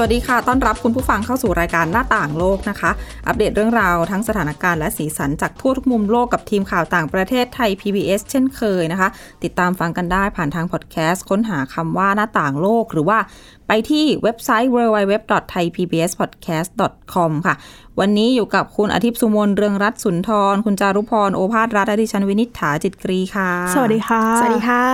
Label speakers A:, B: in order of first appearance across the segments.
A: วัสดีค่ะ ต้อนรับคุณผู้ฟังเข้าสู่รายการหน้าต่างโลกนะคะ อัปเดตเรื่องราวทั้งสถานการณ์และสีสันจากทั่วทุกมุมโลกกับทีมข่าวต่างประเทศไทย PBS เช่นเคยนะคะ ติดตามฟังกันได้ผ่านทางพอดแคสต์ค้นหาคำว่าหน้าต่างโลกหรือว่าไปที่เว็บไซต์ www.thaipbspodcast.com ค่ะ วันนี้อยู่กับคุณอาทิตย์สุมนเรืองรัตน์สุนทร คุณจารุพร โอภาสรัตน์และดิฉันวินิษฐาจิตกรีค่ะ
B: สวัสดีค่ะ
C: สวัสดีค่ะ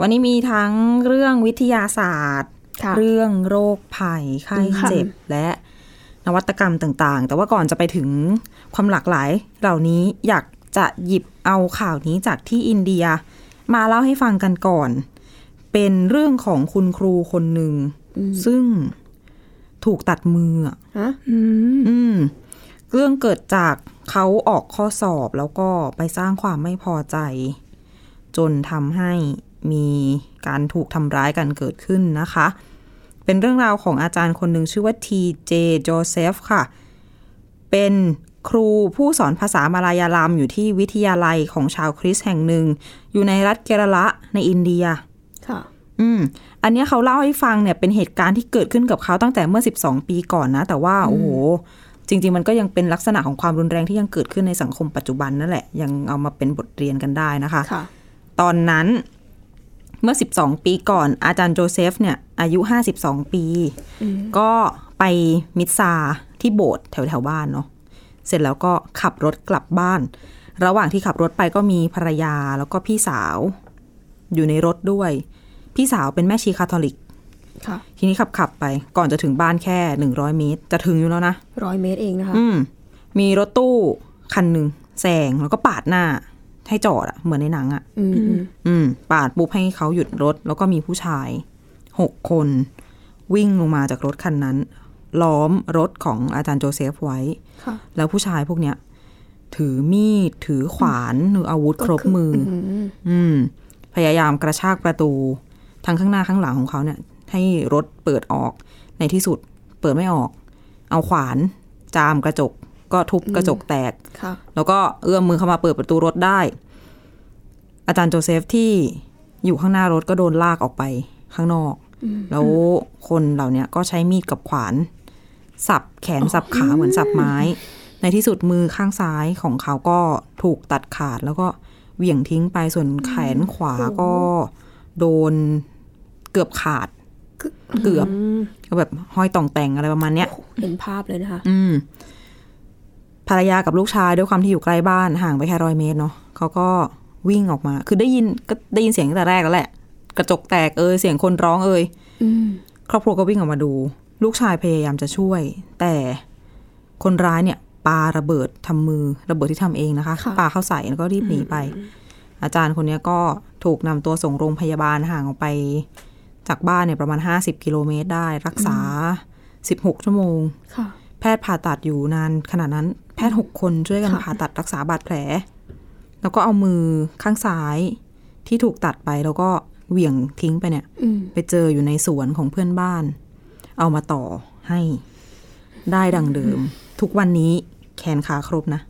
A: วันนี้มีทั้งเรื่องวิทยาศาสตร์
C: ค่ะ
A: เรื่องโรคภัยไข้
C: ค่ะ
A: เจ็บและนวัตกรรมต่างๆ แต่ว่าก่อนจะไปถึงความหลากหลายเหล่านี้อยากจะหยิบเอาข่าวนี้จากที่อินเดีย มาเล่าให้ฟังกันก่อน เป็นเรื่องของคุณครูคนหนึ่ง ซึ่งถูกตัดมืออะ
C: ฮะ
B: อืม
A: อืม เรื่องเกิดจากเขาออกข้อสอบแล้วก็ไปสร้างความไม่พอใจ จนทำให้ มีการถูกทำร้ายกันเกิดขึ้นนะคะ เป็นเรื่องราวของอาจารย์คนหนึ่งชื่อว่าทีเจโจเซฟค่ะ เป็นครูผู้สอนภาษามาลายาลามอยู่ที่วิทยาลัยของชาวคริสต์แห่งหนึ่ง อยู่ในรัฐเกรละในอินเดีย
C: ค่ะ
A: อืม อันเนี้ยเขาเล่าให้ฟังเนี่ยเป็นเหตุการณ์ที่เกิดขึ้นกับเขาตั้งแต่เมื่อ 12 ปีก่อนนะ แต่ว่า โอ้โห จริง ๆ มันก็ยังเป็นลักษณะของความรุนแรงที่ยังเกิดขึ้นในสังคมปัจจุบันนั่นแหละ ยังเอามาเป็นบทเรียนกันได้นะคะ
C: ค่ะ
A: ตอนนั้น เมื่อ 12 ปีก่อนอาจารย์โจเซฟเนี่ยอายุ 52 ปี ก็ไปมิดซาที่โบสถ์แถวแถวๆบ้านเนาะเสร็จแล้วก็ขับรถกลับบ้าน ระหว่างที่ขับรถไปก็มีภรรยาแล้วก็พี่สาวอยู่ในรถด้วย พี่สาวเป็นแม่ชีคาทอลิก
C: ค่ะ
A: ทีนี้ขับขับไปก่อนจะถึงบ้านแค่100เมตร จะถึงอยู่แล้วนะ
C: ร้อยเมตรเองนะคะ
A: อืมมีรถตู้คันหนึ่งแซงแล้วก็ปาดหน้า ให้จอดอะเหมือนในหนังอะ
C: อืมอืม
A: อืม ปาดปุ๊บให้เขาหยุดรถ แล้วก็มีผู้ชายหกคน วิ่งลงมาจากรถคันนั้น ล้อมรถของอาจารย์โจเซฟไว้
C: ค่ะ
A: แล้วผู้ชายพวกเนี้ย ถือมีด ถือขวานหรืออาวุธครบมืออ
C: ม
A: อืม พยายามกระชากประตู ทั้งข้างหน้าข้างหลังของเขาเนี่ย ให้รถเปิดออกในที่สุด เปิดไม่ออก เอาขวาน จามกระจก ก็ทุบกระจกแตก
C: ค่ะ
A: แล้วก็เอื้อมมือเข้ามาเปิดประตูรถได้ อาจารย์โจเซฟที่อยู่ข้างหน้ารถก็โดนลากออกไปข้างนอก แล้วคนเหล่าเนี้ยก็ใช้มีดกับขวาน สับแขนสับขาเหมือนสับไม้ ในที่สุดมือข้างซ้ายของเขาก็ถูกตัดขาด แล้วก็เหวี่ยงทิ้งไปส่วนแขนขวาก็โดนเกือบขาดเกือบก็แบบห้อยต่องแต่งอะไรประมาณเนี้ย
C: เห็นภาพเลยนะคะ
A: อืม ภรรยากับลูกชายด้วยความที่อยู่ใกล้บ้านห่างไปแค่ร้อยเมตรเนาะเขาก็วิ่งออกมา คือได้ยินก็ได้ยินเสียงตั้งแต่แรกแล้วแหละ กระจกแตกเอยเสียงคนร้องเอย
C: อืม
A: ครอบครัวก็วิ่งออกมาดู ลูกชายพยายามจะช่วย แต่คนร้ายเนี่ยปาระเบิดทำมือระเบิดที่ทำเองนะคะ
C: ค่ะ
A: ปาเข้าใส่แล้วก็รีบหนีไป อาจารย์คนเนี้ยก็ถูกนำตัวส่งโรงพยาบาลห่างออกไป จากบ้านเนี่ยประมาณ50กิโลเมตรได้รักษา16ชั่วโมง
C: ค่ะ
A: แพทย์ผ่าตัดอยู่นานขนาดนั้น แพทย์หกคนช่วยกัน
C: ค่ะ
A: ผ่าตัดรักษาบาดแผล แล้วก็เอามือข้างซ้ายที่ถูกตัดไปแล้วก็เหวี่ยงทิ้งไปเนี่ย
C: อืม
A: ไปเจออยู่ในสวนของเพื่อนบ้าน เอามาต่อให้ ได้ดังเดิม ทุกวันนี้แขนขาครบนะ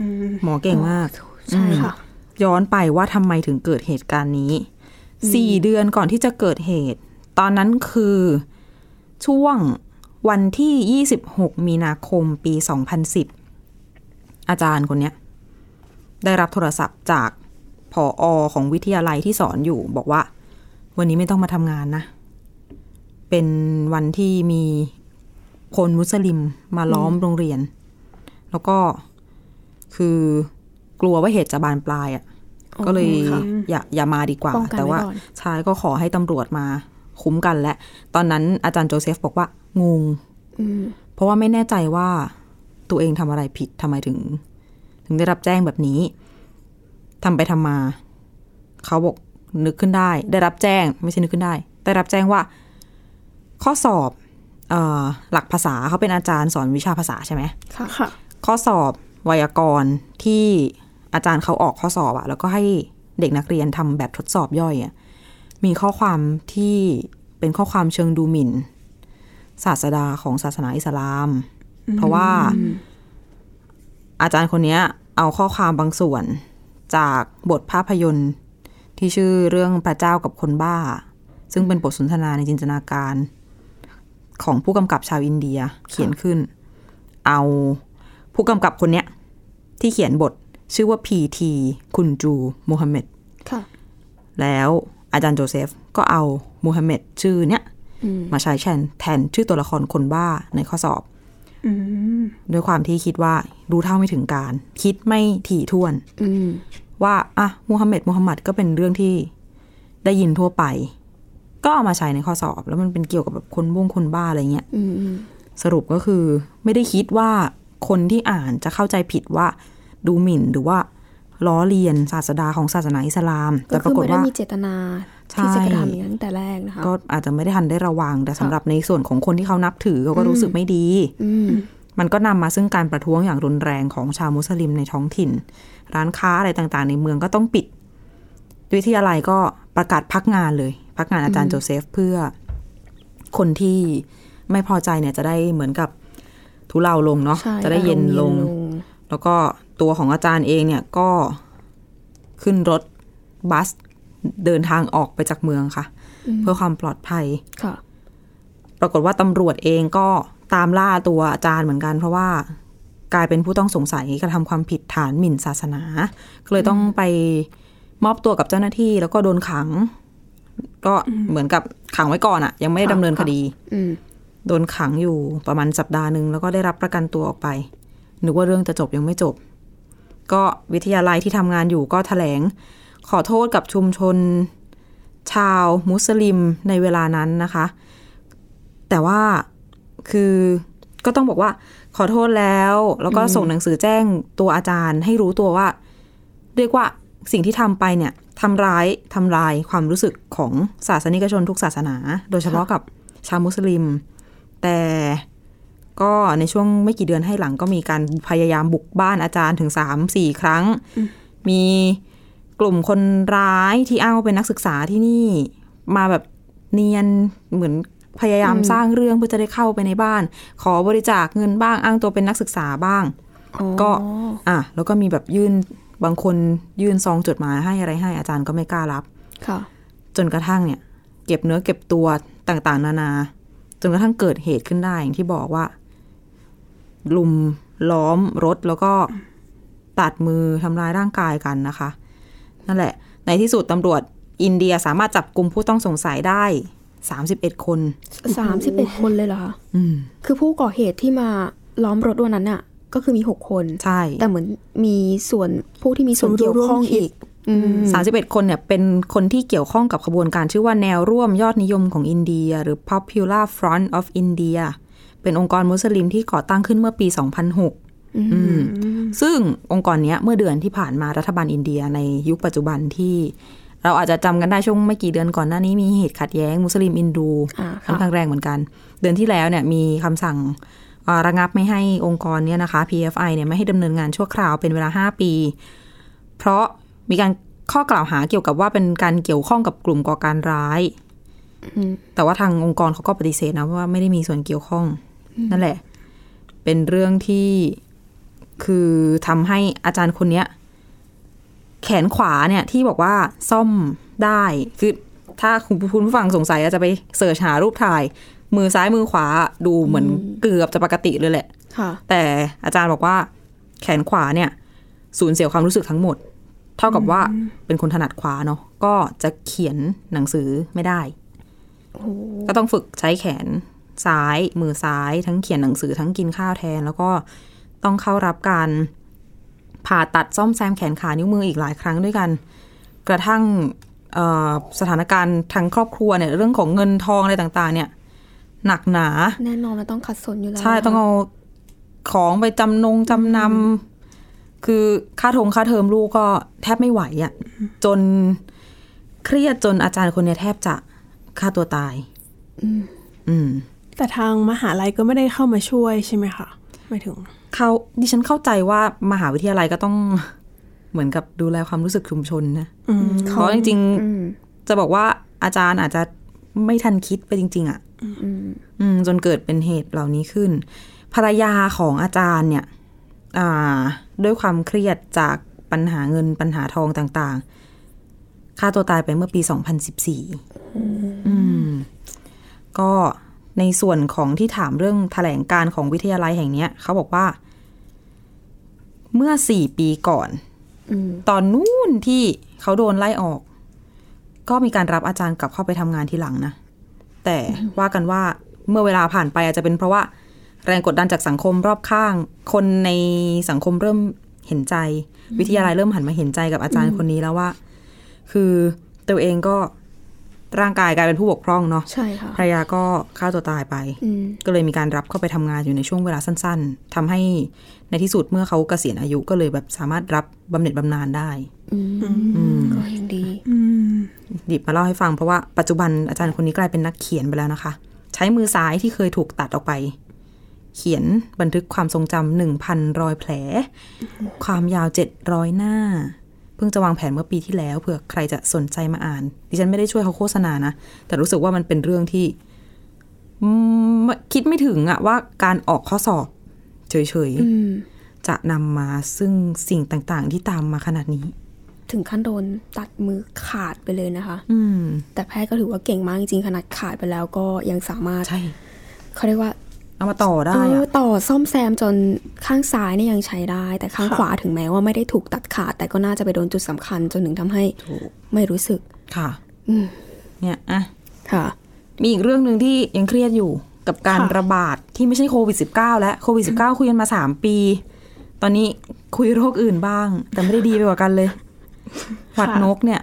C: อืม
A: หมอเก่งมาก
C: ใช่ค่ะ
A: ย้อนไปว่าทำไมถึงเกิดเหตุการณ์นี้สี่เดือนก่อนที่จะเกิดเหตุ ตอนนั้นคือช่วง วันที่ 26 มีนาคมปี 2010 อาจารย์คนเนี้ย ได้รับโทรศัพท์จากผออของวิทยาลัยที่สอนอยู่ บอกว่า วันนี้ไม่ต้องมาทำงานนะ เป็นวันที่มีคนมุสลิมมาล้อมโรงเรียน แล้วก็คือกลัวว่าเหตุจะบานปลายอะ่ะก็เลย
C: ค่ะ
A: อย่าอย่ามาดีกว่า
C: ป้องกัน
A: แต่ว่า
C: ไว้ก่อน
A: ชายก็ขอให้ตำรวจมา คุ้มกันและ ตอนนั้นอาจารย์โจเซฟบอกว่างง
C: อืม
A: เพราะว่าไม่แน่ใจว่าตัวเองทำอะไรผิดทำไมถึง ถึงได้รับแจ้งแบบนี้ทำไปทำมา เขาบอกนึกขึ้นได้ ได้รับแจ้ง ไม่ใช่นึกขึ้นได้ ได้รับแจ้งว่า ข้อสอบเออหลักภาษาเขาเป็นอาจารย์สอนวิชาภาษาใช่ไหม
C: ค่ะ
B: ค่ะ
A: ข้อสอบไวยากรณ์ที่อาจารย์เขาออกข้อสอบอะแล้วก็ให้เด็กนักเรียนทำแบบทดสอบย่อยอะ มีข้อความที่เป็นข้อความเชิงดูหมิ่น ศาสดาของศาสนาอิสลาม เพราะว่าอาจารย์คนเนี้ยเอาข้อความบางส่วนจากบทภาพยนตร์ที่ชื่อเรื่องพระเจ้ากับคนบ้า ซึ่งเป็นบทสนทนาในจินตนาการ ของผู้กำกับชาวอินเดียเขียนขึ้น เอาผู้กำกับคนเนี้ย ที่เขียนบทชื่อว่าพีทีคุนจูมูฮัมหมัด
C: ค่ะ
A: แล้ว อาจารย์โจเซฟก็เอามูฮัมหมัดชื่อเนี้ย
C: อืม
A: มาใช้แทนแทนชื่อตัวละครคนบ้าในข้อสอบ
C: อืม
A: ด้วยความที่คิดว่ารู้เท่าไม่ถึงการ คิดไม่ถี่ถ้วน
C: อืม
A: ว่าอะมูฮัมหมัดมูฮัมหมัดก็เป็นเรื่องที่ได้ยินทั่วไป ก็เอามาใช้ในข้อสอบ แล้วมันเป็นเกี่ยวกับแบบคนบ้งคนบ้าอะไรเงี้ย
C: อืมอืม
A: สรุปก็คือ ไม่ได้คิดว่าคนที่อ่านจะเข้าใจผิดว่า ดูหมิ่นหรือว่า ล้อเลียนศาสดาของศาสนาอิสลาม
C: ก็
A: แต่ป
C: คื
A: รา
C: อก
A: ฏ
C: ไม่ได้
A: ว่า
C: มีเจตนา
A: ใช่
C: ที่จะกระทำอย่างนั้นตั้งแต่แรกนะคะ
A: ก็อาจจะไม่ได้ทันได้ระวัง แต่สำหรับในส่วนของคนที่เขานับถือเขาก็รู้สึกไม่ดี
C: อืม
A: มันก็นำมาซึ่งการประท้วงอย่างรุนแรงของชาวมุสลิมในท้องถิ่น ร้านค้าอะไรต่างๆ ในเมืองก็ต้องปิด วิทยาลัยก็ประกาศพักงานเลย พักงานอาจารย์โจเซฟเพื่อคนที่ไม่พอใจเนี่ยจะได้เหมือนกับทุเลาลงเนาะ
C: ใช่
A: จะได้เย็นลง
C: อารมณ์
A: แล้วก็ ตัวของอาจารย์เองเนี่ยก็ขึ้นรถบัสเดินทางออกไปจากเมืองค่ะ เพื่อความปลอดภัย
C: ค่ะ
A: ปรากฏว่าตำรวจเองก็ตามล่าตัวอาจารย์เหมือนกัน เพราะว่ากลายเป็นผู้ต้องสงสัยกระทำความผิดฐานหมิ่นศาสนาก็เลยต้องไปมอบตัวกับเจ้าหน้าที่ แล้วก็โดนขัง ก็เหมือนกับขังไว้ก่อนอะยังไม่ได้
C: ค่ะ
A: ดำเนินค
C: ค่ะ
A: ดี
C: อืม
A: โดนขังอยู่ประมาณสัปดาห์หนึ่งแล้วก็ได้รับประกันตัวออกไปนึกว่าเรื่องจะจบยังไม่จบ ก็วิทยาลัยที่ทำงานอยู่ก็แถลง ขอโทษกับชุมชนชาวมุสลิมในเวลานั้นนะคะ แต่ว่าคือก็ต้องบอกว่า ขอโทษแล้ว แล้วก็ส่งหนังสือแจ้งตัวอาจารย์ ให้รู้ตัวว่า เรียกว่าสิ่งที่ทำไปเนี่ยทำร้ายทำลายความรู้สึกของศาสนิกชนทุกศาสนา โดยเฉพาะกับชาวมุสลิม แต่ ก็ในช่วงไม่กี่เดือนให้หลังก็มีการพยายามบุกบ้านอาจารย์ถึงสามสี่ครั้ง มีกลุ่มคนร้ายที่อ้างว่าเป็นนักศึกษาที่นี่ มาแบบเนียนเหมือนพยายามสร้างเรื่องเพื่อจะได้เข้าไปในบ้าน ขอบริจาคเงินบ้างอ้างตัวเป็นนักศึกษาบ้าง
C: อ๋อ
A: ก็อะแล้วก็มีแบบยื่นบางคนยื่นซองจดหมายให้อะไรให้อาจารย์ก็ไม่กล้ารับ
C: ค่ะ
A: จนกระทั่งเนี่ย เก็บเนื้อเก็บตัวต่างๆ นานา จนกระทั่งเกิดเหตุขึ้นได้อย่างที่บอกว่า ลุมล้อมรถแล้วก็ตัดมือทำร้ายร่างกายกันนะคะ นั่นแหละ ในที่สุดตำรวจอินเดียสามารถจับกลุ่มผู้ต้องสงสัยได้31คน
C: สามสิบเอ็ดคนเลยเหรอคะ
A: อืม
C: คือผู้ก่อเหตุที่มาล้อมรถวันนั้นน่ะก็คือมีหกคน
A: ใช่
C: แต่เหมือนมีส่วนผู้ที่มีส่วนเกี่ยวข้องอีกอืม
A: 31คนเนี่ยเป็นคนที่เกี่ยวข้องกับขบวนการชื่อว่าแนวร่วมยอดนิยมของอินเดีย หรือ Popular Front of India เป็นองค์กรมุสลิมที่ก่อตั้งขึ้นเมื่อปี 2006อืมซึ่งองค์กรเนี้ยเมื่อเดือนที่ผ่านมารัฐบาลอินเดียในยุคปัจจุบันที่ เราอาจจะจำกันได้ช่วงไม่กี่เดือนก่อนหน้านี้มีเหตุขัดแย้งมุสลิมอินดู
C: อ่า
A: ค่อน
C: ค่ะ
A: ข้างแรงเหมือนกัน เดือนที่แล้วเนี่ยมีคำสั่งเอ่อระงับไม่ให้องค์กรเนี่ยนะคะ PFI เนี่ยไม่ให้ดำเนินงานชั่วคราวเป็นเวลา 5 ปี เพราะมีการข้อกล่าวหาเกี่ยวกับว่าเป็นการเกี่ยวข้องกับกลุ่มก่อการร้าย
C: อืม
A: แต่ว่าทางองค์กรเขาก็ปฏิเสธนะว่าไม่ได้มีส่วนเกี่ยวข้อง นั่นแหละ เป็นเรื่องที่คือทำให้อาจารย์คนเนี้ย แขนขวาเนี่ยที่บอกว่าซ่อมได้คือถ้าคุณคุณผู้ฟังสงสัยอาจจะไปเสิร์ชหารูปถ่าย มือซ้ายมือขวาดูเหมือนเกือบจะปกติเลยแหละ
C: ค่ะ
A: แต่อาจารย์บอกว่า แขนขวาเนี่ยสูญเสียความรู้สึกทั้งหมด เท่ากับว่าเป็นคนถนัดขวาเนาะก็จะเขียนหนังสือไม่ได้
C: โอ้โห
A: ก็ต้องฝึกใช้แขน ซ้ายมือซ้าย ทั้งเขียนหนังสือทั้งกินข้าวแทน แล้วก็ต้องเข้ารับการผ่าตัดซ่อมแซมแขนขานิ้วมืออีกหลายครั้งด้วยกัน กระทั่งเอ่อสถานการณ์ทางครอบครัวเนี่ยเรื่องของเงินทองอะไรต่างๆ เนี่ยหนักหนา
C: แน่นอนมันต้องขัดสนอยู่แล้ว
A: ใช่ต้องเอาของไปจำนงจำนำคือค่าทงค่าเทอมลูกก็แทบไม่ไหวอะ่ะจนเครียดจนอาจารย์คนเนี้ยแทบจะฆ่าตัวตาย อืม
B: แต่ทางมหาลัยก็ไม่ได้เข้ามาช่วยใช่ไหมคะหมายถึง
A: เขาดิฉันเข้าใจว่ามหาวิทยาลัยก็ต้องเหมือนกับดูแลความรู้สึกชุมชนนะ
B: อืม
A: เพราะจริง
C: อืม
A: ๆจะบอกว่าอาจารย์อาจจะไม่ทันคิดไปจริง ๆอะ่ะอืมจนเกิดเป็นเหตุเหล่านี้ขึ้น ภรรยาของอาจารย์เนี่ยอ่าด้วยความเครียดจากปัญหาเงินปัญหาทองต่าง ๆ ฆ่าตัวตายไปเมื่อปี 2014อืมก็ ในส่วนของที่ถามเรื่องแถลงการของวิทยาลัยแห่งเนี้ยเขาบอกว่า เมื่อสี่ปีก่อนตอนนู้นที่เขาโดนไล่ออก ก็มีการรับอาจารย์กลับเข้าไปทำงานทีหลังนะ แต่ว่ากันว่าเมื่อเวลาผ่านไปอาจจะเป็นเพราะว่า แรงกดดันจากสังคมรอบข้าง คนในสังคมเริ่มเห็นใจ วิทยาลัยเริ่มหันมาเห็นใจกับอาจารย์คนนี้แล้วว่า คือตัวเองก็ ร่างกายกลายเป็นผู้บกพร่องเนาะ
C: ใช่ค่ะ
A: ภรรยาก็ฆ่าตัวตายไป
C: อืม
A: ก็เลยมีการรับเข้าไปทำงานอยู่ในช่วงเวลาสั้น ๆทำให้ในที่สุดเมื่อเขาเกษียณอายุก็เลยแบบสามารถรับบำเหน็จบำนาญได้
C: อืมก็ยังดี
A: หยิบมาเล่าให้ฟังเพราะว่าปัจจุบันอาจารย์คนนี้กลายเป็นนักเขียนไปแล้วนะคะ ใช้มือซ้ายที่เคยถูกตัดออกไป เขียนบันทึกความทรงจำหนึ่งพันรอยแผล ความยาวเจ็ดร้อยหน้า เพิ่งจะวางแผนเมื่อปีที่แล้วเผื่อใครจะสนใจมาอ่าน ดิฉันไม่ได้ช่วยเขาโฆษณานะ แต่รู้สึกว่ามันเป็นเรื่องที่อืมคิดไม่ถึงอะว่าการออกข้อสอบ เฉย
C: อืม
A: ๆจะนำมาซึ่งสิ่งต่างๆ ที่ตามมาขนาดนี้
C: ถึงขั้นโดนตัดมือขาดไปเลยนะคะ
A: อืม
C: แต่แพทย์ก็ถือว่าเก่งมากจริงๆขนาดขาดไปแล้วก็ยังสามารถ
A: ใช่
C: เขาเรียกว่า
A: เอามาต่อได้
C: เออ
A: อะ
C: ต่อซ่อมแซมจนข้างซ้ายเนี่ยยังใช้ได้ แต่ข้างขวาถึงแม้ว่าไม่ได้ถูกตัดขาด แต่ก็น่าจะไปโดนจุดสำคัญจนถึงทำให้ไม่รู้สึก
A: ค่ะ
C: อืม
A: เนี่ยอะ
C: ค่ะ
A: มีอีกเรื่องหนึ่งที่ยังเครียดอยู่กับการ
B: ค่ะ
A: ระบาดที่ไม่ใช่โควิด -19 และโควิด -19 คุยกันมาสามปี ตอนนี้คุยโรคอื่นบ้าง แต่ไม่ได้ดีไปกว่ากันเลยหวัดนกเนี่ย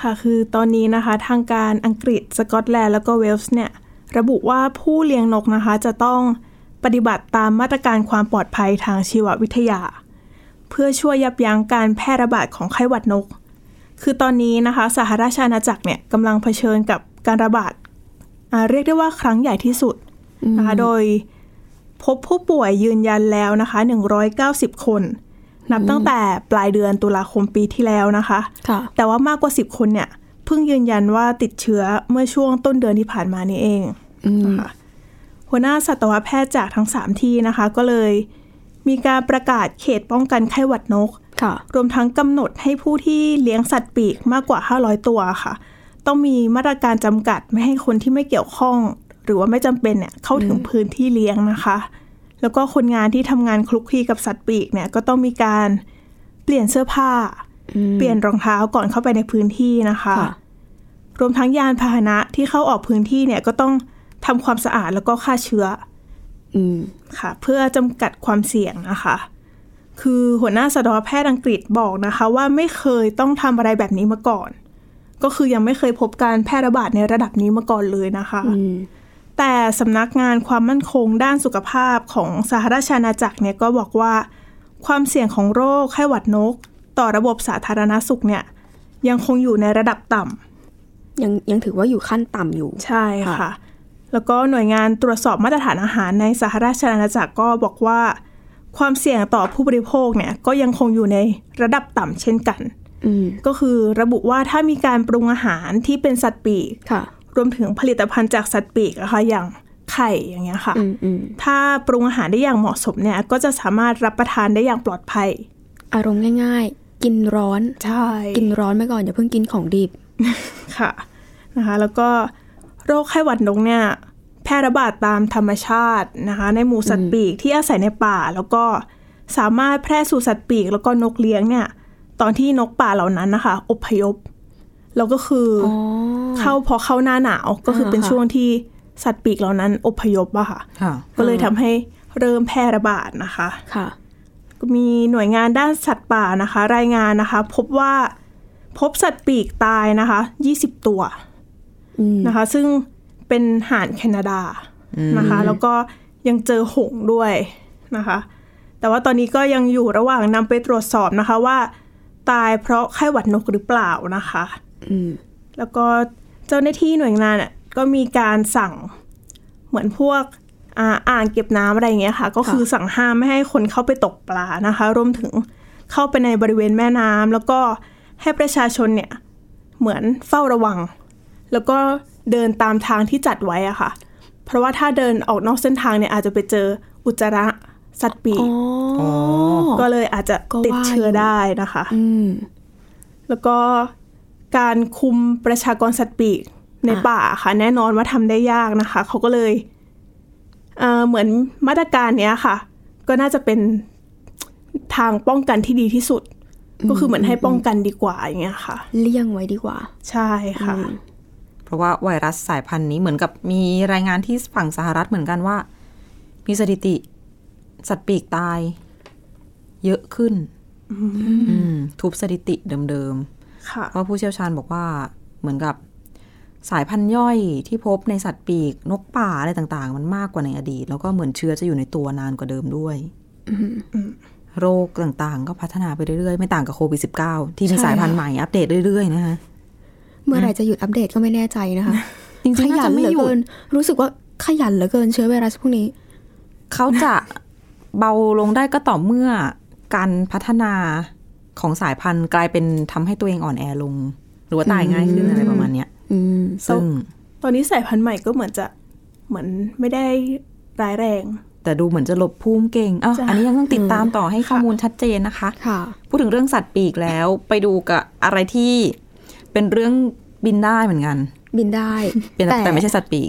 B: ค่ะ คือตอนนี้นะคะ ทางการอังกฤษสกอตแลนด์แล้วก็เวลส์เนี่ย ระบุว่าผู้เลี้ยงนกนะคะ จะต้องปฏิบัติตามมาตรการความปลอดภัยทางชีววิทยา เพื่อช่วยยับยั้งการแพร่ระบาดของไข้หวัดนก คือตอนนี้นะคะสหราชอาณาจักรเนี่ยกำลังเผชิญกับการระบาดอ่าเรียกได้ว่าครั้งใหญ่ที่สุดนะคะโดยพบผู้ป่วยยืนยันแล้วนะคะ 190 คน นับตั้งแต่ปลายเดือนตุลาคมปีที่แล้วนะคะ
C: ค่ะ
B: แต่ว่ามากกว่า 10 คนเนี่ยเพิ่งยืนยันว่าติดเชื้อเมื่อช่วงต้นเดือนที่ผ่านมานี่เองนะคะหัวหน้าสัตวแพทย์จากทั้ง3ที่นะคะ ก็เลยมีการประกาศเขตป้องกันไข้หวัดนก
C: ค่ะ
B: รวมทั้งกำหนดให้ผู้ที่เลี้ยงสัตว์ปีกมากกว่า 500 ตัวค่ะ ต้องมีมาตรการจำกัดไม่ให้คนที่ไม่เกี่ยวข้อง หรือว่าไม่จำเป็นเนี่ยเข้าถึงพื้นที่เลี้ยงนะคะ แล้วก็คนงานที่ทำงานคลุกคลีกับสัตว์ปีกเนี่ยก็ต้องมีการเปลี่ยนเสื้อผ้า เปลี่ยนรองเท้าก่อนเข้าไปในพื้นที่นะคะ
C: ค่ะ
B: รวมทั้งยานพาหนะที่เข้าออกพื้นที่เนี่ยก็ต้องทำความสะอาดแล้วก็ฆ่าเชื้อ
C: อืม
B: ค่ะ เพื่อจำกัดความเสี่ยงนะคะ คือหัวหน้าสัตวแพทย์อังกฤษบอกนะคะ ว่าไม่เคยต้องทำอะไรแบบนี้มาก่อน ก็คือยังไม่เคยพบการแพร่ระบาดในระดับนี้มาก่อนเลยนะคะ
C: อืม
B: แต่สำนักงานความมั่นคงด้านสุขภาพของสหราชอาณาจักรเนี่ยก็บอกว่า ความเสี่ยงของโรคไข้หวัดนก ต่อระบบสาธารณสุขเนี่ย ยังคงอยู่ในระดับต่ำ
C: ยังยังถือว่าอยู่ขั้นต่ำอยู่
B: ใช่ค่ะ
C: ค่ะ
B: แล้วก็หน่วยงานตรวจสอบมาตรฐานอาหารในสหราชอาณาจักรก็บอกว่า ความเสี่ยงต่อผู้บริโภคเนี่ยก็ยังคงอยู่ในระดับต่ำเช่นกัน
C: อืม
B: ก็คือระบุว่าถ้ามีการปรุงอาหารที่เป็นสัตว์ปีก
C: ค่ะ
B: รวมถึงผลิตภัณฑ์จากสัตว์ปีกนะคะอย่างไข่อย่างเงี้ยค่ะ
C: อืมอืม
B: ถ้าปรุงอาหารได้อย่างเหมาะสมเนี่ย ก็จะสามารถรับประทานได้อย่างปลอดภัย
C: อารมณ์ง่ายๆ กินร้อน
B: ใช่
C: กินร้อนไปก่อนอย่าเพิ่งกินของดิบ
B: ค่ะนะคะ แล้วก็โรคไข้หวัดนกเนี่ยแพร่ระบาดตามธรรมชาตินะคะ ในหมู่สัตว์ปีกที่อาศัยในป่า แล้วก็สามารถแพร่สู่สัตว์ปีก แล้วก็นกเลี้ยงเนี่ย ตอนที่นกป่าเหล่านั้นนะคะ อพยพ แล้วก็คืออ
C: อ๋อ
B: เข้าพอเข้าหน้าหนาวก็คือเป็น
C: อ่าค่ะ
B: ช่วงที่สัตว์ปีกเหล่านั้น อพยพอะค่ะ
A: ค่ะ
B: ก็เลยทำให้เริ่มแพร่ระบาดนะคะ
C: ค่ะ
B: มีหน่วยงานด้านสัตว์ป่านะคะ รายงานนะคะ พบว่าพบสัตว์ปีกตายนะคะ20ตัว
C: อืม
B: นะคะ ซึ่งเป็นห่านแคนาดานะคะ แล้วก็ยังเจอหงส์ด้วยนะคะ แต่ว่าตอนนี้ก็ยังอยู่ระหว่างนำไปตรวจสอบนะคะว่า ตายเพราะไข้หวัดนกหรือเปล่านะคะ
C: อืม
B: แล้วก็เจ้าหน้าที่หน่วยงานน่ะก็มีการสั่งเหมือนพวก อ่าอ่างเก็บน้ำอะไรอย่างเงี้ยค่ะ ก็คือสั่งห้ามไม่ให้คนเข้าไปตกปลานะคะ รวมถึงเข้าไปในบริเวณแม่น้ำแล้วก็ให้ประชาชนเนี่ยเหมือนเฝ้าระวัง แล้วก็เดินตามทางที่จัดไว้อะค่ะ เพราะว่าถ้าเดินออกนอกเส้นทางเนี่ยอาจจะไปเจออุจจาระสัตว์ปีก
C: อ๋อ
B: ก็เลยอาจจะ
C: ก็ว่า
B: ติดเชื้อได้นะคะ
C: อืม
B: แล้วก็การคุมประชากรสัตว์ปีกใน
C: อะ
B: ป่าค่ะ แน่นอนว่าทำได้ยากนะคะ เขาก็เลย เอ่อเหมือนมาตรการเนี้ยค่ะ ก็น่าจะเป็นทางป้องกันที่ดีที่สุด ก็คือเหมือนให้ป้องกันดีกว่าอย่างเงี้ยค่ะ
C: เลี่ยงไว้ดีกว่า
B: ใช่ค่ะ
A: เพราะว่าไวรัสสายพันธุ์นี้เหมือนกับมีรายงานที่ฝั่งสหรัฐเหมือนกันว่า มีสถิติ สัตว์ปีกตาย เยอะขึ้นอืมทุบสถิติเดิม
B: ค่ะ
A: ๆเพราะผู้เชี่ยวชาญบอกว่าเหมือนกับ สายพันธุ์ย่อยที่พบในสัตว์ปีกนกป่าอะไรต่างๆ มันมากกว่าในอดีต แล้วก็เหมือนเชื้อจะอยู่ในตัวนานกว่าเดิมด้วยโรคต่างๆ ก็พัฒนาไปเรื่อยๆ ไม่ต่างกับโควิด -19 ที่มี
C: ใช่
A: สายพันธุ์ใหม่อัปเดตเรื่อยๆนะคะ
C: เมื่อไหร่จะหยุดอัปเดตก็ไม่แน่ใจนะคะ
A: จริงๆ
C: ข
A: น่า
C: ยั
A: จะ
C: น
A: ไม่
C: เหลือ
A: หยุด
C: เกินรู้สึกว่าขยันเหลือเกินเชื้อไวรัสพวกนี้
A: เขาจะเบาลงได้ก็ต่อเมื่อการพัฒนาของสายพันธุ์กลายเป็นทำให้ตัวเองอ่อนแอลง หรือว่าตายง่ายขึ้นอะไรประมาณเนี้ย
C: อืม
A: ซึ่ง
B: ตอนนี้สายพันธุ์ใหม่ก็เหมือนจะเหมือนไม่ได้ร้ายแรง
A: แต่ดูเหมือนจะหลบภูมิเก่งอะ
B: จ้ะ
A: อันนี้ยังต้องติดตามต่อให้ข้อมูลชัดเจนนะคะ
C: ค่ะ
A: พูดถึงเรื่องสัตว์ปีกแล้วไปดูกับอะไรที่เป็นเรื่องบินได้เหมือนกัน
C: บินได้
A: เป็นแต่ไม่ใช่สัตว์ปีก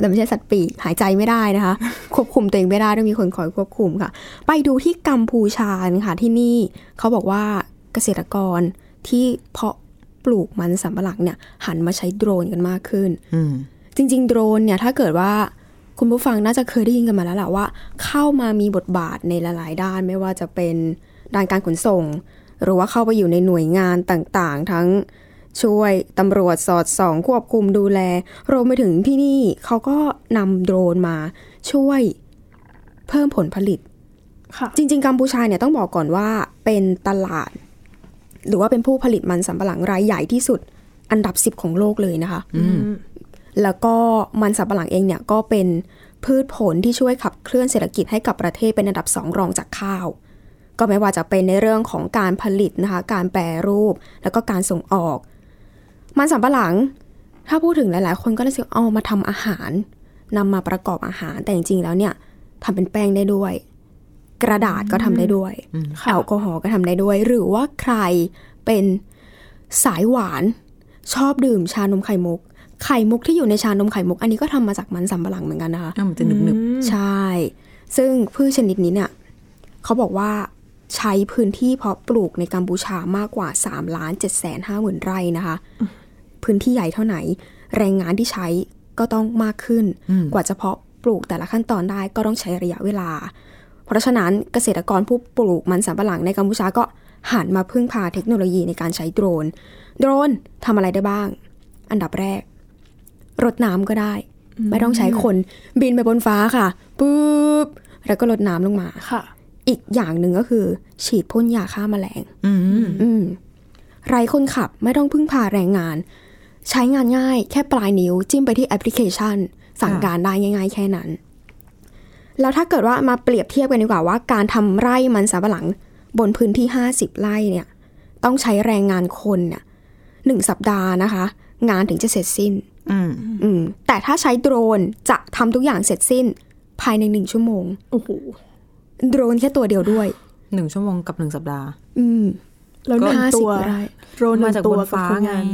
C: แต่ไม่ใช่สัตว์ปีกหายใจไม่ได้นะคะ ควบคุมตัวเองไม่ได้ต้องมีคนคอยควบคุมค่ะ ไปดูที่กัมพูชาค่ะที่นี่เขาบอกว่าเกษตรกรที่เพาะ ปลูกมันสำปะหลังเนี่ยหันมาใช้โดรนกันมากขึ้น
A: อืม
C: จริง ๆ โดรนเนี่ยถ้าเกิดว่าคุณผู้ฟังน่าจะเคยได้ยินกันมาแล้วแหละว่า เข้ามามีบทบาทในหลาย ๆ ด้านไม่ว่าจะเป็นด้านการขนส่ง หรือว่าเข้าไปอยู่ในหน่วยงานต่างๆ ทั้งช่วยตำรวจสอดส่องควบคุมดูแล รวมไปถึงที่นี่เขาก็นำโดรนมาช่วยเพิ่มผลผลิต
B: ค่ะ
C: จริง ๆ กัมพูชาเนี่ยต้องบอกก่อนว่าเป็นตลาด หรือว่าเป็นผู้ผลิตมันสำปะหลังรายใหญ่ที่สุด อันดับ10ของโลกเลยนะคะแล้วก็มันสำปะหลังเองเนี่ยก็เป็นพืชผลที่ช่วยขับเคลื่อนเศรษฐกิจให้กับประเทศเป็นอันดับสองรองจากข้าว ก็ไม่ว่าจะเป็นในเรื่องของการผลิตนะคะ การแปรรูปแล้วก็การส่งออก มันสำปะหลัง ถ้าพูดถึงหลาย ๆ คนก็จะสึกเอามาทำอาหารนำมาประกอบอาหารแต่จริง ๆ แล้วเนี่ยทำเป็นแป้งได้ด้วย กระดาษก็ทำได้ด้วย
B: ค่ะ
C: แอลกอฮอล์ก็ทำได้ด้วย หรือว่าใครเป็นสายหวานชอบดื่มชานมไข่มุก ไข่มุกที่อยู่ในชานมไข่มุก อันนี้ก็ทำมาจากมันสำปะหลังเหมือนกันนะคะ
A: อะมันจะหนึบ
C: ใช่ ซึ่งพืชชนิดนี้เนี่ยเขาบอกว่าใช้พื้นที่เพาะปลูกในกัมพูชามากกว่า3ล้าน7แสนห้าหมื่นไร่นะคะ พื้นที่ใหญ่เท่าไหน แรงงานที่ใช้ก็ต้องมากขึ้น กว่าจะเพาะปลูกแต่ละขั้นตอนได้ก็ต้องใช้ระยะเวลา เพราะฉะนั้นเกษตรกรผู้ปลูกมันสำปะหลังในกัมพูชาก็หันมาพึ่งพาเทคโนโลยีในการใช้โดรน โดรนทำอะไรได้บ้าง อันดับแรก รดน้ำก็ได้ ไม่ต้องใช้คนบินไปบนฟ้าค่ะปุ๊บแล้วก็รดน้ำลงมา
B: ค่ะ
C: อีกอย่างหนึ่งก็คือ ฉีดพ่นยาฆ่าแมลง
A: ๆอืม
C: อืมไร้คนขับไม่ต้องพึ่งพาแรงงาน ใช้งานง่าย แค่ปลายนิ้วจิ้มไปที่แอปพลิเคชัน สั่งการได้ง่าย ๆ แค่นั้น แล้วถ้าเกิดว่ามาเปรียบเทียบกันดีกว่าว่าการทำไร่มันสำปะหลังบนพื้นที่ 50 ไร่เนี่ยต้องใช้แรงงานคนเนี่ยหนึ่งสัปดาห์นะคะ งานถึงจะเสร็จสิ้น
A: อืม
C: อืมแต่ถ้าใช้โดรนจะทำทุกอย่างเสร็จสิ้นภายในหนึ่งชั่วโมง
B: โอ้โห
C: โดรนแค่ตัวเดียวด้วย
A: หนึ่งชั่วโมงกับหนึ่งสัปดาห์
C: อืม
B: แล้วหนึ่ง
C: ก็50
B: ตัว
C: ไร่
B: โดรนหนึ่
A: มางจาก
B: ตั
A: บ
B: วน
A: ฟ้า
B: กับคน
A: ไง
B: งาน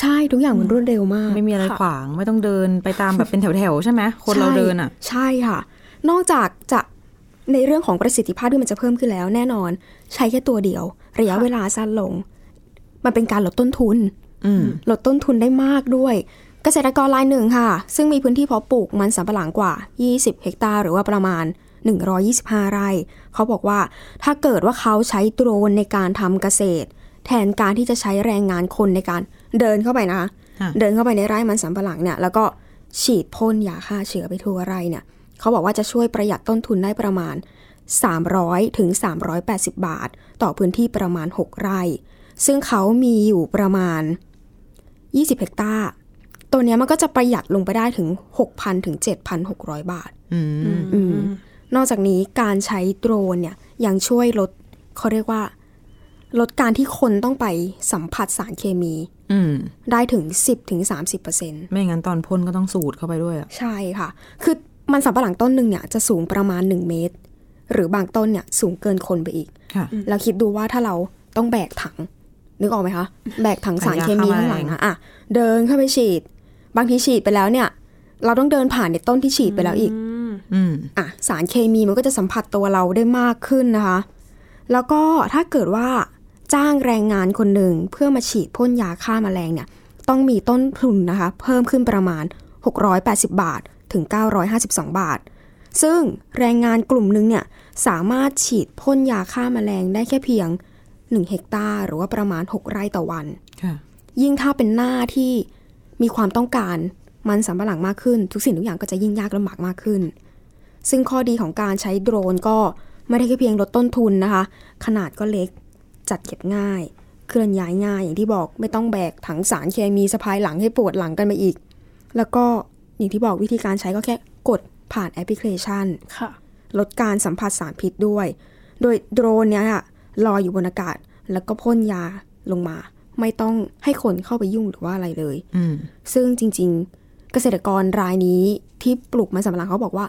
C: ใช่ทุกอย่างมันรวดเร็วมาก
A: ไม่มีอะไร
B: ค่ะ
A: ขวางไม่ต้องเดินไปตามแบบเป็นแถวๆใช่ไหมคนเรา
C: ใช่
A: เดินอะ
C: ใช่ค่ะ นอกจากจะในเรื่องของประสิทธิภาพที่มันจะเพิ่มขึ้นแล้ว แน่นอน ใช้แค่ตัวเดียว ระยะเวลาสั้นลง มันเป็นการลดต้นทุน
A: อืม
C: ลดต้นทุนได้มากด้วย เกษตรกรรายหนึ่งค่ะ ซึ่งมีพื้นที่เพาะปลูกมันสำปะหลังกว่า 20 เฮกตาร์หรือว่าประมาณ 125 ไร่ เขาบอกว่าถ้าเกิดว่าเขาใช้โดรนในการทำเกษตร แทนการที่จะใช้แรงงานคนในการเดินเข้าไปนะคะ
A: ค่ะ
C: เดินเข้าไปในไร่มันสำปะหลังเนี่ยแล้วก็ฉีดพ่นยาฆ่าเชื้อไปทั่วไร่เนี่ย เขาบอกว่าจะช่วยประหยัดต้นทุนได้ประมาณ 300ถึง380 บาท ต่อพื้นที่ประมาณ 6 ไร่ ซึ่งเขามีอยู่ประมาณ 20 เฮกตาร์ตัวเนี้ยมันก็จะประหยัดลงไปได้ถึง 6,000ถึง7,600 บาท
A: อืม
C: อืมนอกจากนี้การใช้โดรนเนี่ยยังช่วยลดเขาเรียกว่า ลดการที่คนต้องไปสัมผัสสารเคมี
A: อืม
C: ได้ถึง 10ถึง30เปอร์เซ็น
A: ไม่งั้นตอนพ่นก็ต้องสูดเข้าไปด้วยอะ
C: ใช่ค่ะ คือ มันสำปะหลังต้นหนึ่งเนี่ยจะสูงประมาณ 1 เมตร หรือบางต้นเนี่ยสูงเกินคนไปอีก
A: ค่ะ
C: แล้วคิดดูว่าถ้าเราต้องแบกถัง นึกออกไหมคะ แบกถังสารเคมีข้างหลังอะอะเดินเข้าไปฉีด บางทีฉีดไปแล้วเนี่ย เราต้องเดินผ่านในต้นที่ฉีดไปแล้วอีก
A: อืม
C: อะสารเคมีมันก็จะสัมผัสตัวเราได้มากขึ้นนะคะ แล้วก็ถ้าเกิดว่าจ้างแรงงานคนหนึ่งเพื่อมาฉีดพ่นยาฆ่าแมลงเนี่ย ต้องมีต้นทุนนะคะ เพิ่มขึ้นประมาณ 680 บาท ถึง 952 บาท ซึ่งแรงงานกลุ่มหนึงเนี่ยสามารถฉีดพ่นยาฆ่าแมลงได้แค่เพียง 1 เฮกตาร์หรือว่าประมาณ 6 ไร่ต่อวัน
A: ค่ะ
C: ยิ่งถ้าเป็นหน้าที่มีความต้องการมันสำปะหลังมากขึ้น ทุกสิ่งทุกอย่างก็จะยิ่งยากลำบากมากขึ้น ซึ่งข้อดีของการใช้โดรนก็ไม่ได้แค่เพียงลดต้นทุนนะคะ ขนาดก็เล็กจัดเก็บง่าย เคลื่อนย้ายง่ายอย่างที่บอกไม่ต้องแบกถังสารเคมีสะพายหลังให้ปวดหลังกันไปอีก แล้วก็ อย่างที่บอกวิธีการใช้ก็แค่กดผ่านแอปพลิเคชัน
B: ค่ะ
C: ลดการสัมผัสสารพิษด้วย โดยโดรนเนี้ยอะลอยอยู่บนอากาศ แล้วก็พ่นยาลงมา ไม่ต้องให้คนเข้าไปยุ่งหรือว่าอะไรเลย
A: อืม
C: ซึ่งจริง ๆ เกษตรกรรายนี้ที่ปลูกมันสำปะหลังเขาบอกว่า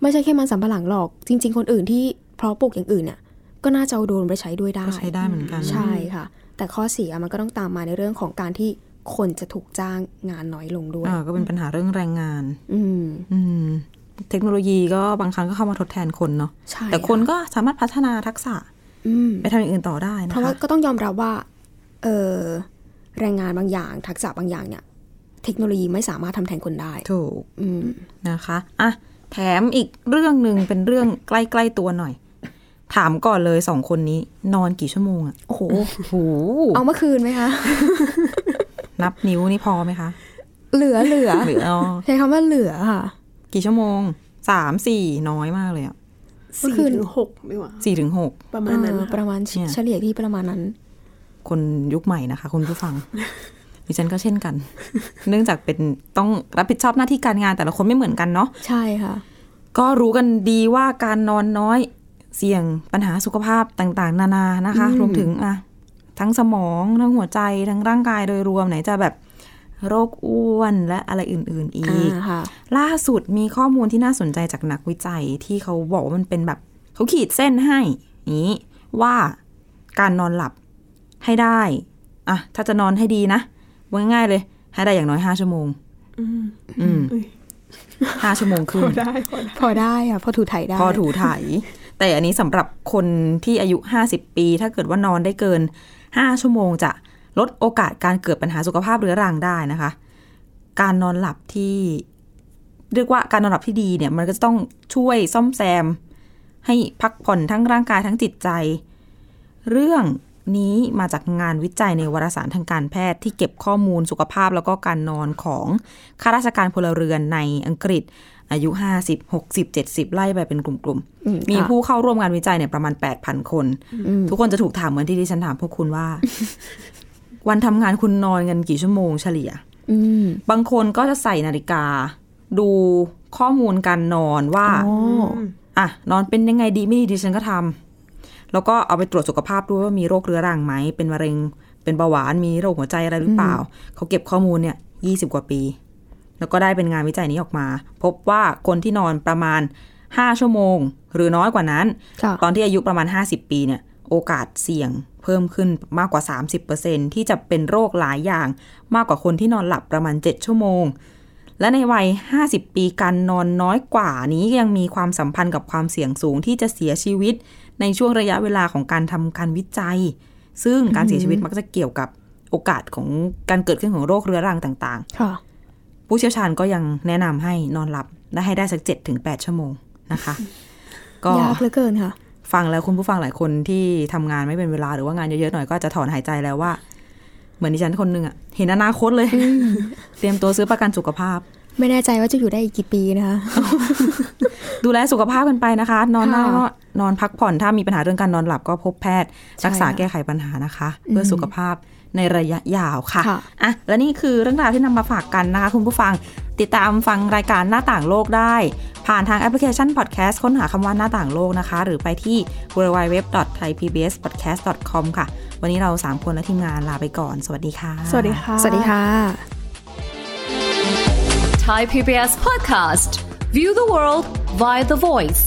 C: ไม่ใช่แค่มันสำปะหลังหรอก จริง ๆ คนอื่นที่เพาะปลูกอย่างอื่นเนี่ยก็น่าจะเอาโดรนไปใช้ด้วยได้
A: ก็ใช้ได้เหมือนกัน
C: ใช่ค่ะ แต่ข้อเสียมันก็ต้องตามมาในเรื่องของการที่ คนจะถูกจ้างงานน้อยลงด้วย
A: อ่าก็เป็นปัญหาเรื่องแรงงาน
C: อืม
A: อืมเทคโนโลยีก็บางครั้งก็เข้ามาทดแทนคนเนาะ
C: ใช่
A: แต่คนะก็สามารถพัฒนาทักษะ
C: อืม
A: ไปทำอย่างอื่นต่อได้นะ
C: เพราะว่า
A: คะ
C: ก็ต้องยอมรับว่าเออแรงงานบางอย่าง ทักษะบางอย่างเนี่ย เทคโนโลยีไม่สามารถทำแทนคนได้
A: ถูก
C: อืม
A: นะคะอะแถมอีกเรื่องหนึ่งเป็นเรื่องใกล้ๆตัวหน่อย ถามก่อนเลยสองคนนี้ นอนกี่ชั่วโมงอะ
C: โอ้โห
A: โอ้โห
C: เอาเมื่อคืนไหมคะ
A: นับนิ้วนี่พอไหมคะ
C: เหลือเหลือ
A: หรืออ๋อ
C: ใช้คำว่าเหลือค่ะ
A: กี่ชั่วโมงสามสี่น้อยมากเลยอะ
C: เมื่อ
B: สี่
C: คืน
B: ถึงหกดีกว่า
A: สี่ถึงหก
B: ประมาณนั้น
C: เออ
B: นะ
C: ประ
B: คะ
C: มาณ
A: เนี่ย
C: เฉลี่ยที่ประมาณนั้น
A: คนยุคใหม่นะคะ คุณผู้ฟังดิฉันก็เช่นกัน เนื่องจากเป็นต้องรับผิดชอบหน้าที่การงานแต่ละคนไม่เหมือนกันเนาะ
C: ใช่ค่ะ
A: ก็รู้กันดีว่าการนอนน้อย เสี่ยงปัญหาสุขภาพต่าง ๆ นานานะคะ
C: อืม
A: รวมถึงอะ ทั้งสมองทั้งหัวใจทั้งร่างกายโดยรวมไหนจะแบบโรคอ้วนและอะไรอื่น ๆ อี
C: อ่ากค่ะ
A: ล่าสุดมีข้อมูลที่น่าสนใจจากนักวิจัยที่เขาบอกว่ามันเป็นแบบเขาขีดเส้นให้นี้ว่าการนอนหลับให้ได้อะถ้าจะนอนให้ดีนะว่าง่ายๆเลย ให้ได้อย่างน้อยห้าชั่วโมง
B: อืม
A: อืม
B: อุ้ย
A: ห้าชั่วโมงครึ่
B: พ
A: ง
B: อได้พอได้
C: พอได้ค่ะพอถูถ่ายได้
A: พอถูถ่ายแต่อันนี้สำหรับคนที่อายุ50ปี ถ้าเกิดว่านอนได้เกิน 5 ชั่วโมงจะลดโอกาสการเกิดปัญหาสุขภาพเรื้อรังได้นะคะ การนอนหลับที่เรียกว่าการนอนหลับที่ดีเนี่ยมันก็จะต้องช่วยซ่อมแซม ให้พักผ่อนทั้งร่างกายทั้งจิตใจ เรื่องนี้มาจากงานวิจัยในวารสารทางการแพทย์ที่เก็บข้อมูลสุขภาพแล้วก็การนอนของข้าราชการพลเรือนในอังกฤษ อายุ50 60 70ไล่ไปเป็นกลุ่ม
C: อืม
A: ๆมี
C: ค่ะ
A: ผู้เข้าร่วมงานวิจัยเนี่ยประมาณ8,000คน
C: อืม
A: ทุกคนจะถูกถามเหมือนที่ดิฉันถามพวกคุณว่า วันทำงานคุณนอนกันกี่ชั่วโมงเฉลี่ย
C: อืม
A: บางคนก็จะใส่นาฬิกา ดูข้อมูลการนอนว่า
C: อ๋อ
A: อะนอนเป็นยังไงดีไม่ดีดิฉันก็ทำแล้วก็เอาไปตรวจสุขภาพด้วยว่ามีโรคเรื้อรังไหม เป็นมะเร็งเป็นเบาหวานมีโรคหัวใจอะไรหรือเปล่า เขาเก็บข้อมูลเนี่ยยี่สิบกว่าปี แล้วก็ได้เป็นงานวิจัยนี้ออกมา พบว่าคนที่นอนประมาณ 5 ชั่วโมง หรือน้อยกว่านั้น
C: ค่ะ
A: ตอนที่อายุประมาณ 50 ปีเนี่ยโอกาสเสี่ยงเพิ่มขึ้นมากกว่า 30%ที่จะเป็นโรคหลายอย่างมากกว่าคนที่นอนหลับประมาณ 7 ชั่วโมง และในวัย 50 ปีการนอนน้อยกว่านี้ยังมีความสัมพันธ์กับความเสี่ยงสูงที่จะเสียชีวิต ในช่วงระยะเวลาของการทำการวิจัย ซึ่งการเสียชีวิตมักจะเกี่ยวกับโอกาสของการเกิดขึ้นของโรคเรื้อรังต่าง
C: ค่ะ
A: ๆ ผู้เชี่ยวชาญก็ยังแนะนำให้นอนหลับและให้ได้สัก7ถึง8ชั่วโมงนะคะ ก็
C: ยากเหลือเกินค่ะ
A: ฟังแล้วคุณผู้ฟังหลายคนที่ทำงานไม่เป็นเวลาหรือว่างานเยอะๆหน่อยก็จะถอนหายใจแล้วว่า เหมือนดิฉันคนหนึ่งอะเห็นอนาคตเลย เตรียมตัวซื้อประกันสุขภาพ
C: ไม่แน่ใจว่าจะอยู่ได้อีกกี่ปีนะคะ
A: ดูแลสุขภาพกันไปนะคะ นอนได้
C: ค่ะ
A: ก็นอนพักผ่อนถ้ามีปัญหาเรื่องการนอนหลับก็พบแพทย์
C: ใช่
A: รักษา
C: ค่ะ
A: แก้ไขปัญหานะคะ เพื่ออ
C: ม
A: สุขภาพ ในระยะยาวค่ะ
C: ค่ะ
A: อะและนี่คือเรื่องราวที่นำมาฝากกันนะคะ คุณผู้ฟังติดตามฟังรายการหน้าต่างโลกได้ ผ่านทางแอปพลิเคชัน Podcast ค้นหาคำว่าหน้าต่างโลกนะคะ หรือไปที่ www.thaipbspodcast.com ค่ะ วันนี้เรา 3 คนและทีมงานลาไปก่อน สวัสดีค่ะ
B: สวัสดีค่ะ
C: สวัสดีค่ะ
D: Thai PBS podcast. View the world via the voice.